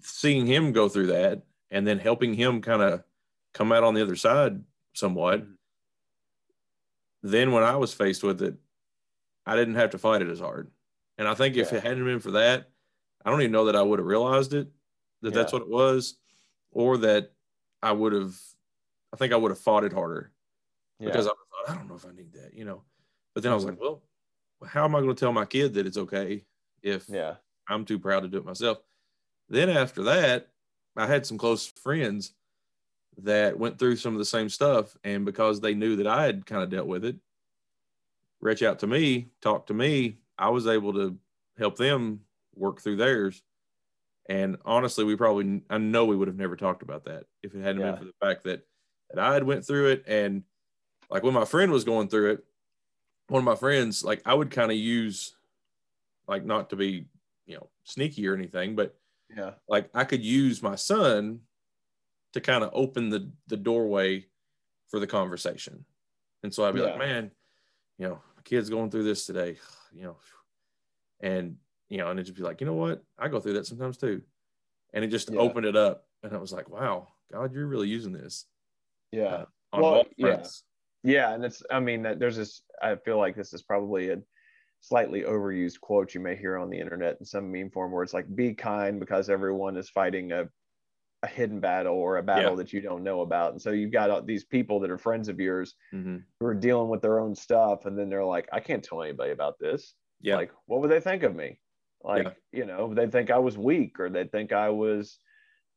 seeing him go through that and then helping him kind of come out on the other side somewhat, Mhm. then when I was faced with it, I didn't have to fight it as hard. And I think if Yeah. it hadn't been for that, I don't even know that I would have realized it that that's what it was, or that I would have. I think I would have fought it harder Yeah. because I thought I don't know if I need that, you know. But then I was like, well, how am I going to tell my kid that it's okay if yeah. I'm too proud to do it myself? Then after that, I had some close friends that went through some of the same stuff, and because they knew that I had kind of dealt with it, reach out to me, talk to me. I was able to help them work through theirs. And honestly, we probably I know we would have never talked about that if it hadn't Yeah. been for the fact that that I had went through it and like when my friend was going through it, one of my friends, like I would kind of use like not to be, you know, sneaky or anything, but Yeah. like I could use my son to kind of open the the doorway for the conversation. And so I'd be Yeah. like, man, you know, my kid's going through this today, you know, and you know, and it'd just be like, you know what? I go through that sometimes too. And it just Yeah. opened it up. And I was like, wow, God, you're really using this Yeah. Uh, on Well, yeah. fronts. Yeah. And it's, I mean, that there's this, I feel like this is probably a slightly overused quote you may hear on the internet in some meme form where it's like, be kind because everyone is fighting a, a hidden battle or a battle Yeah. that you don't know about. And so you've got all these people that are friends of yours hmm who are dealing with their own stuff. And then they're like, I can't tell anybody about this. Yeah. Like, what would they think of me? Like, Yeah. you know, they think I was weak or they think I was,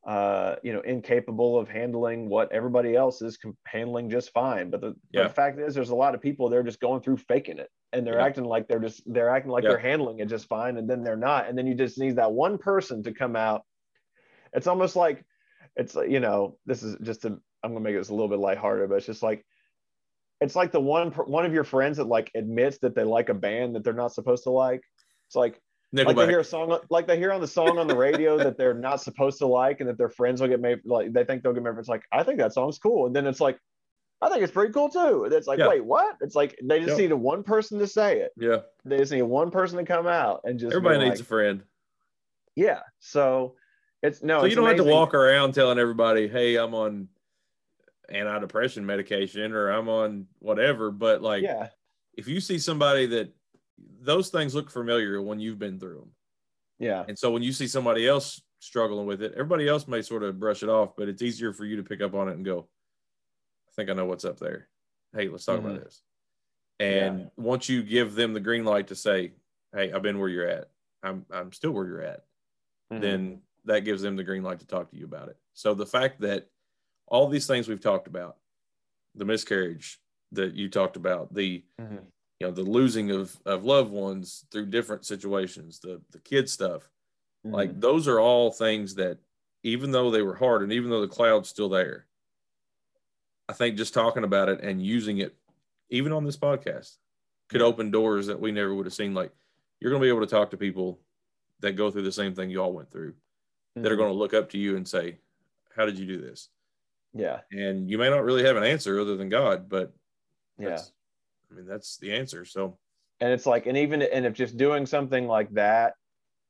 uh, you know, incapable of handling what everybody else is com- handling just fine. But the, but the fact is, there's a lot of people they're just going through faking it. and they're Yeah. acting like they're just they're acting like Yeah. they're handling it just fine and then they're not and then you just need that one person to come out it's almost like it's you know this is just a i'm gonna make this a little bit lighthearted but it's just like it's like the one one of your friends that like admits that they like a band that they're not supposed to like it's like like they hear a song like they hear on the song on the radio that they're not supposed to like and that their friends will get made like they think they'll get made it's like i think that song's cool and then it's like i think it's pretty cool too and it's like Yeah. wait what it's like they just needed one person to say it yeah. they just need one person to come out and just Everybody needs a friend. yeah so it's no so you don't have to walk around telling everybody, "Hey, I'm on antidepressant medication or I'm on whatever." But like, yeah if you see somebody that those things look familiar when you've been through them, yeah and so when you see somebody else struggling with it, everybody else may sort of brush it off, but it's easier for you to pick up on it and go, "I think I know what's up there." Hey, let's talk about Mhm. this. And Yeah. once you give them the green light to say, "Hey, I've been where you're at. I'm I'm still where you're at," Mhm. then that gives them the green light to talk to you about it. So the fact that all these things we've talked about, the miscarriage that you talked about, the Mhm. You know the losing of of loved ones through different situations, the the kid stuff, Mhm. like those are all things that even though they were hard and even though the cloud's still there, I think just talking about it and using it, even on this podcast, could open doors that we never would have seen. Like you're going to be able to talk to people that go through the same thing you all went through that are Mhm. going to look up to you and say, How did you do this? yeah And you may not really have an answer other than God, but yeah I mean, that's the answer. So, and it's like and even and if just doing something like that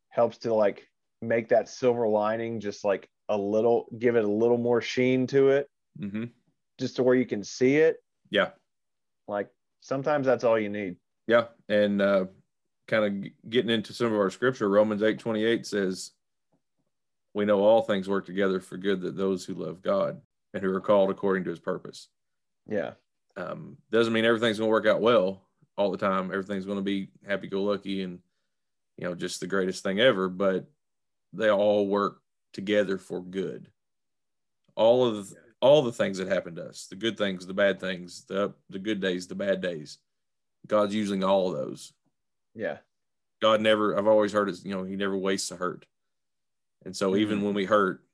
helps to like make that silver lining just like a little give it a little more sheen to it mhm. just to where you can see it yeah, like sometimes that's all you need yeah. And uh, kind of getting into some of our scripture, Romans eight twenty eight says, We know all things work together for good that those who love God and who are called according to his purpose. yeah Um, doesn't mean everything's going to work out well all the time. Everything's going to be happy go lucky and, you know, just the greatest thing ever, but they all work together for good. All of the, all the things that happen to us, the good things, the bad things, the the good days, the bad days. God's using all of those. yeah God never, I've always heard it, you know, he never wastes a hurt. And so even Mhm. when we hurt,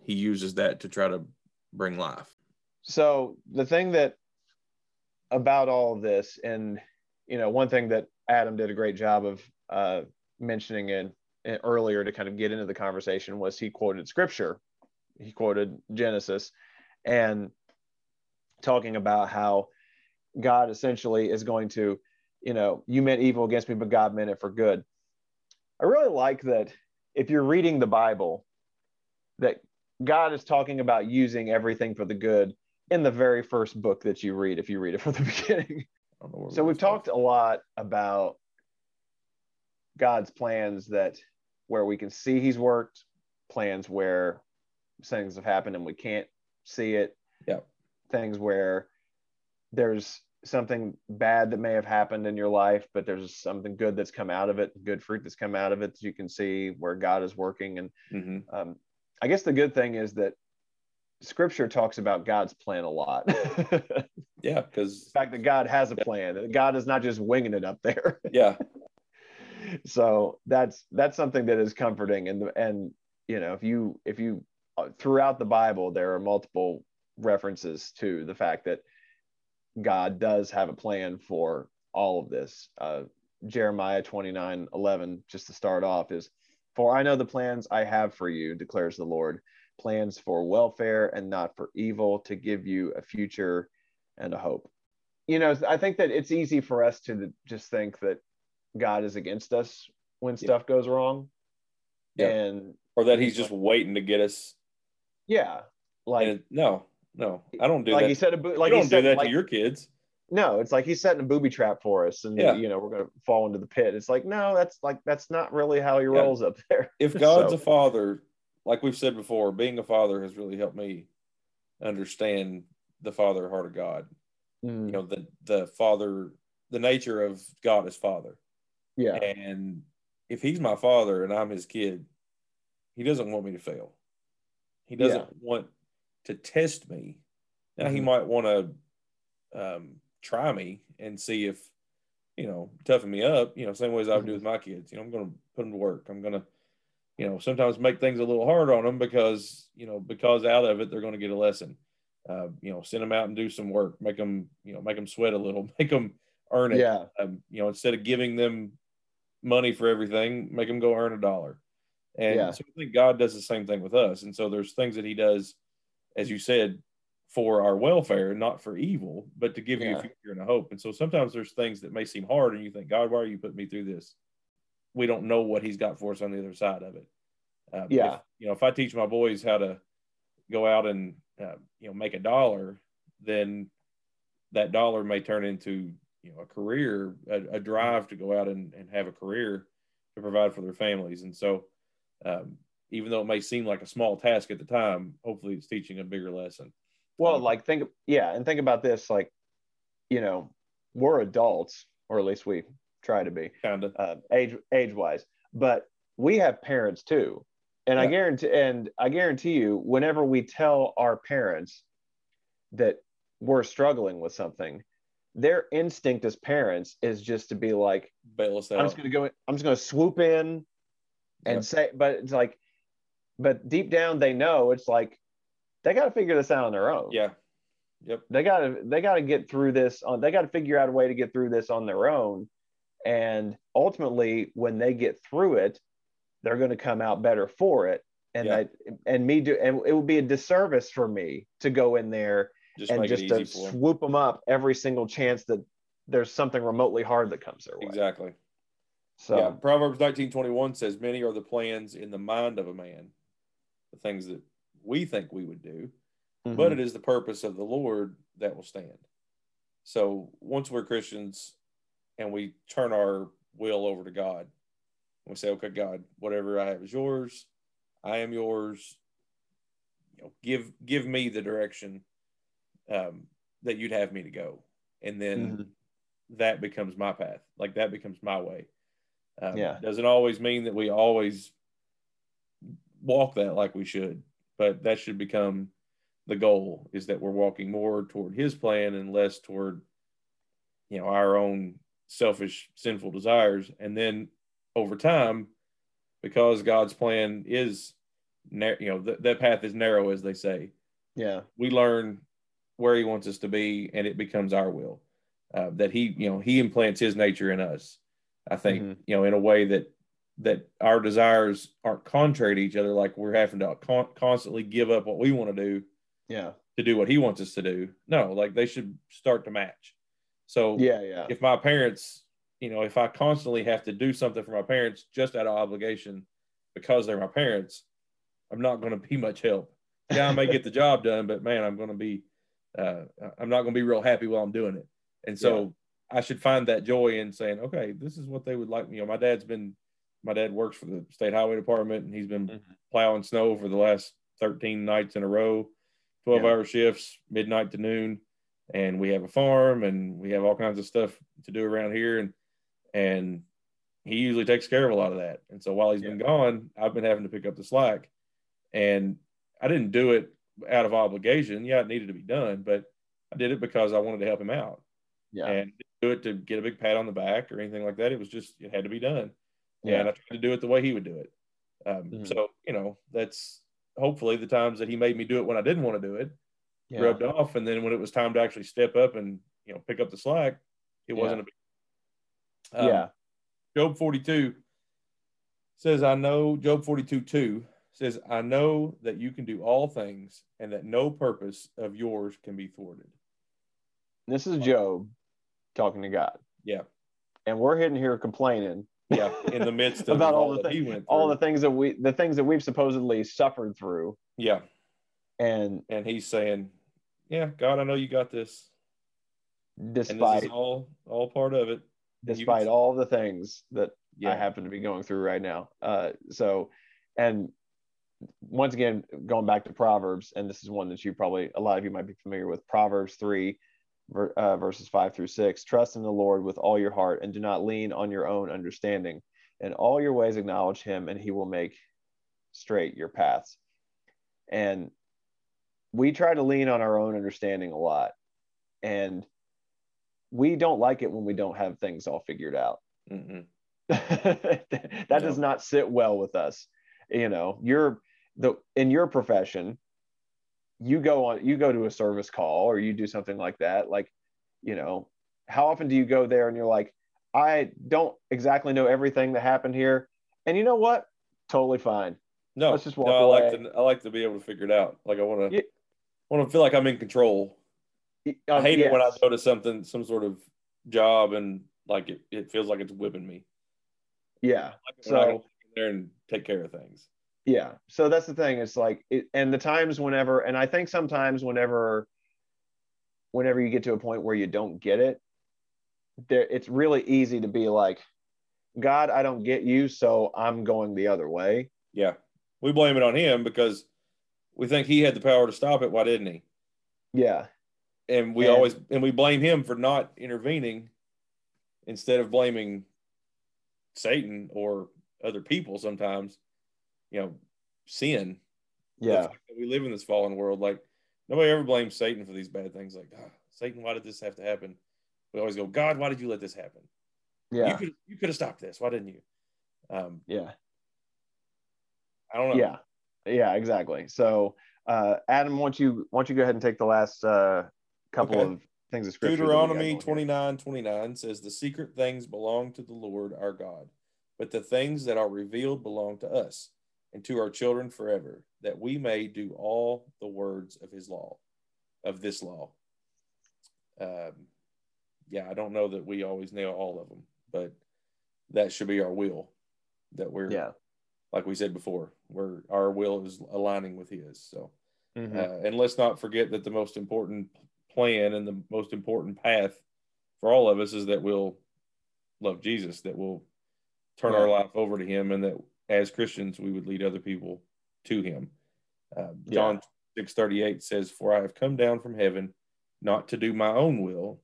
he uses that to try to bring life. so the thing that about all of this. And you know one thing that adam did a great job of uh, mentioning in, in earlier to kind of get into the conversation was he quoted scripture. He quoted genesis and talking about how god essentially is going to you know you meant evil against me but god meant it for good. I really like that if you're reading the bible that god is talking about using everything for the good in the very first book that you read if you read it from the beginning. I don't know where So we we've talked a lot about God's plans that where we can see he's worked, plans where things have happened and we can't see it. Yeah. Things where there's something bad that may have happened in your life, but there's something good that's come out of it, good fruit that's come out of it that you can see where God is working. And Mhm. um, I guess the good thing is that scripture talks about God's plan a lot. Yeah, because the fact that God has a plan, that God is not just winging it up there. yeah, so that's that's something that is comforting. And and you know if you if you uh, throughout the bible there are multiple references to the fact that god does have a plan for all of this. Uh, jeremiah 29 11 just to start off is for i know the plans i have for you declares the lord plans for welfare and not for evil to give you a future and a hope you know i think that it's easy for us to just think that God is against us when Yeah. stuff goes wrong. Yeah. And or that he's just waiting to get us. yeah, like and no, no, I don't do that. like that. he said, a like you he don't said, do that like, to your kids. no, it's like he's setting a booby trap for us, and Yeah. you know we're gonna fall into the pit. It's like no, that's like that's not really how he rolls up there. If God's So- a father, like we've said before, being a father has really helped me understand the father heart of God. Mm, You know, the the father, the nature of God as father. yeah, And if he's my father and I'm his kid, he doesn't want me to fail. He doesn't Yeah. want to test me. Now he Mhm. might want to um, try me and see if you know, toughen me up, you know, same way as I would do Mhm. with my kids. You know, I'm going to put them to work. I'm going to, you know, sometimes make things a little hard on them because, you know, because out of it, they're going to get a lesson. Uh, you know, send them out and do some work, make them, you know, make them sweat a little, make them earn it. Yeah. Um, you know, instead of giving them money for everything, make them go earn a dollar. And Yeah. so I think God does the same thing with us. And so there's things that He does, as you said, for our welfare, not for evil, but to give you a future and a hope. And so sometimes there's things that may seem hard, and you think, God, why are you putting me through this? We don't know what He's got for us on the other side of it. Uh, Yeah. if- you know, if I teach my boys how to go out and uh, you know make a dollar, then that dollar may turn into you know a career, a, a drive to go out and, and have a career to provide for their families. And so, um, even though it may seem like a small task at the time, hopefully it's teaching a bigger lesson. Well, Um, like think yeah, and think about this like you know, we're adults or at least we try to be Kind of. uh, age age wise, but we have parents too. And I guarantee and I guarantee you whenever we tell our parents that we're struggling with something, their instinct as parents is just to be like Bail us out. I'm just gonna go. in- I'm just gonna swoop in and Yeah. say, but it's like, but deep down they know it's like they got to figure this out on their own. yeah. Yep. they got to they got to get through this on. They got to figure out a way to get through this on their own, and ultimately, when they get through it, they're going to come out better for it. And Yeah. I and me do, and it would be a disservice for me to go in there Just and just to easy for them. swoop them up every single chance that there's something remotely hard that comes their way. Exactly. So yeah. Proverbs nineteen twenty one says, "Many are the plans in the mind of a man, the things that we think we would do, mhm. but it is the purpose of the Lord that will stand." So once we're Christians and we turn our will over to God, we say, "Okay, God, whatever I have is yours. I am yours. You know, give give me the direction um, that you'd have me to go." And then Mhm. that becomes my path. Like that becomes my way. Um, Yeah. Doesn't always mean that we always walk that like we should, but that should become the goal is that we're walking more toward his plan and less toward, you know, our own selfish, sinful desires. And then over time, because God's plan is, you know, th- that path is narrow, as they say, yeah, we learn where he wants us to be and it becomes our will uh, that he you know he implants his nature in us i think Mhm. you know in a way that that our desires aren't contrary to each other like we're having to con- constantly give up what we want to do yeah, to do what he wants us to do no like they should start to match so yeah, yeah, if my parents you know if i constantly have to do something for my parents just out of obligation because they're my parents i'm not going to be much help. Yeah i may get the job done but man i'm going to be uh, i'm not going to be real happy while i'm doing it. And so i should find that joy in saying okay this is what they would like. You know my dad's been my dad works for the state highway department and he's been Mhm. plowing snow for the last 13 nights in a row 12 Yeah. hour shifts midnight to noon and we have a farm and we have all kinds of stuff to do around here. And and he usually takes care of a lot of that. And so while he's been gone i've been having to pick up the slack. And i didn't do it out of obligation. Yeah it needed to be done but i did it because i wanted to help him out. Yeah, and didn't do it to get a big pat on the back or anything like that. It was just it had to be done. Yeah, and I tried to do it the way he would do it. Um, Mhm. So you know, that's hopefully the times that he made me do it when I didn't want to do it yeah. rubbed off, and then when it was time to actually step up and you know pick up the slack, it Yeah. wasn't a big. Um, yeah, Job forty two says, "I know." Job forty two two says, "I know that you can do all things, and that no purpose of yours can be thwarted." This is Job talking to God, Yeah, and we're hitting here complaining yeah. In the midst of about all all the that he things, all the things that we, the things that we've supposedly suffered through, yeah, and and he's saying, "Yeah, God, I know you got this." and this despite all all part of it. despite can- all the things that Yeah, I happen to be going through right now. Uh, so, and once again, going back to Proverbs, and this is one that you probably, a lot of you might be familiar with Proverbs 3, ver, uh, verses 5 through 6. Trust in the Lord with all your heart and do not lean on your own understanding. In all your ways, acknowledge him, and he will make straight your paths. And we try to lean on our own understanding a lot. And we don't like it when we don't have things all figured out. Mm-mm. that No. does not sit well with us. You know, you're the in your profession, you go on you go to a service call or you do something like that. Like, you know, how often do you go there and you're like, I don't exactly know everything that happened here. And you know what? Totally fine. No, Let's just walk no, I like to. I like to be able to figure it out. Like I want to. Yeah. Want to feel like I'm in control. I Um, hate it when I go to something, some sort of job, and like it, it feels like it's whipping me. Yeah. Like I So- there and take care of things. Yeah. So that's the thing. It's like, it, and the times whenever, and I think sometimes whenever, whenever you get to a point where you don't get it, there, it's really easy to be like, God, I don't get you, so I'm going the other way. Yeah, we blame it on him because we think he had the power to stop it. Why didn't he? Yeah. And we And- always and we blame him for not intervening instead of blaming Satan or other people. Sometimes, you know, sin. Yeah. we live in this fallen world. Like nobody ever blames Satan for these bad things. Like "Ah, Satan, why did this have to happen? We always go, God, why did you let this happen? Yeah. You could you could have stopped this. Why didn't you? Um, Yeah. I don't know. Yeah. Yeah. Exactly. So, uh, Adam, why don't you, why don't you go ahead and take the last uh, couple Okay. of things of scripture? that we got Deuteronomy going 29 29 says, The secret things belong to the Lord our God, but the things that are revealed belong to us and to our children forever, that we may do all the words of his law, of this law. Um, yeah, I don't know that we always nail all of them, but that should be our will. That we're, Yeah. Like we said before, we're our will is aligning with his. So, Mhm. uh, and let's not forget that the most important plan and the most important path for all of us is that we'll love Jesus, that we'll turn our life over to Him, and that as Christians we would lead other people to Him. Uh, John six thirty eight says, "For I have come down from heaven, not to do my own will,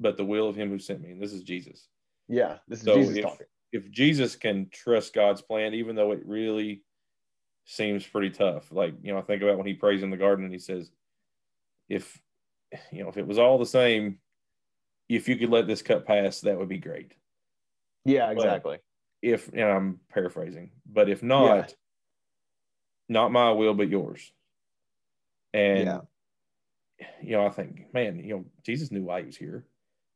but the will of Him who sent me." And this is Jesus. Yeah. This is So Jesus if- talking. If Jesus can trust God's plan, even though it really seems pretty tough, like you know, I think about when He prays in the garden and He says, "If you know, if it was all the same, if you could let this cup pass, that would be great." Yeah. Exactly. If and I'm paraphrasing, but if not, not my will but yours. And Yeah. you know, I think, man, you know, Jesus knew why he was here,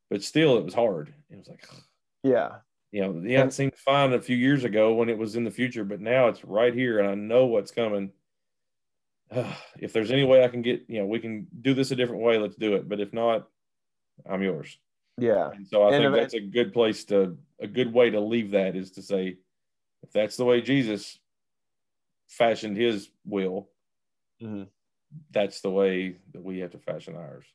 but still, it was hard. It was like, Yeah. You know, yeah, it seemed fine a few years ago when it was in the future, but now it's right here, and I know what's coming. if there's any way I can get, you know, we can do this a different way. Let's do it. But if not, I'm yours. Yeah. And so I And think that's a good place to, a good way to leave that is to say, if that's the way Jesus fashioned his will, Mhm. that's the way that we have to fashion ours.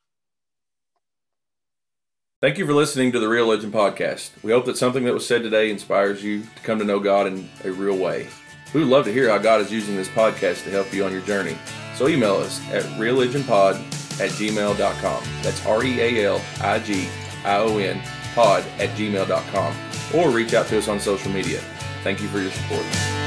Thank you for listening to the Realigion Podcast. We hope that something that was said today inspires you to come to know God in a real way. We would love to hear how God is using this podcast to help you on your journey. So email us at realigionpod at gmail.com. That's R E A L I G I O N pod at gmail.com. Or reach out to us on social media. Thank you for your support.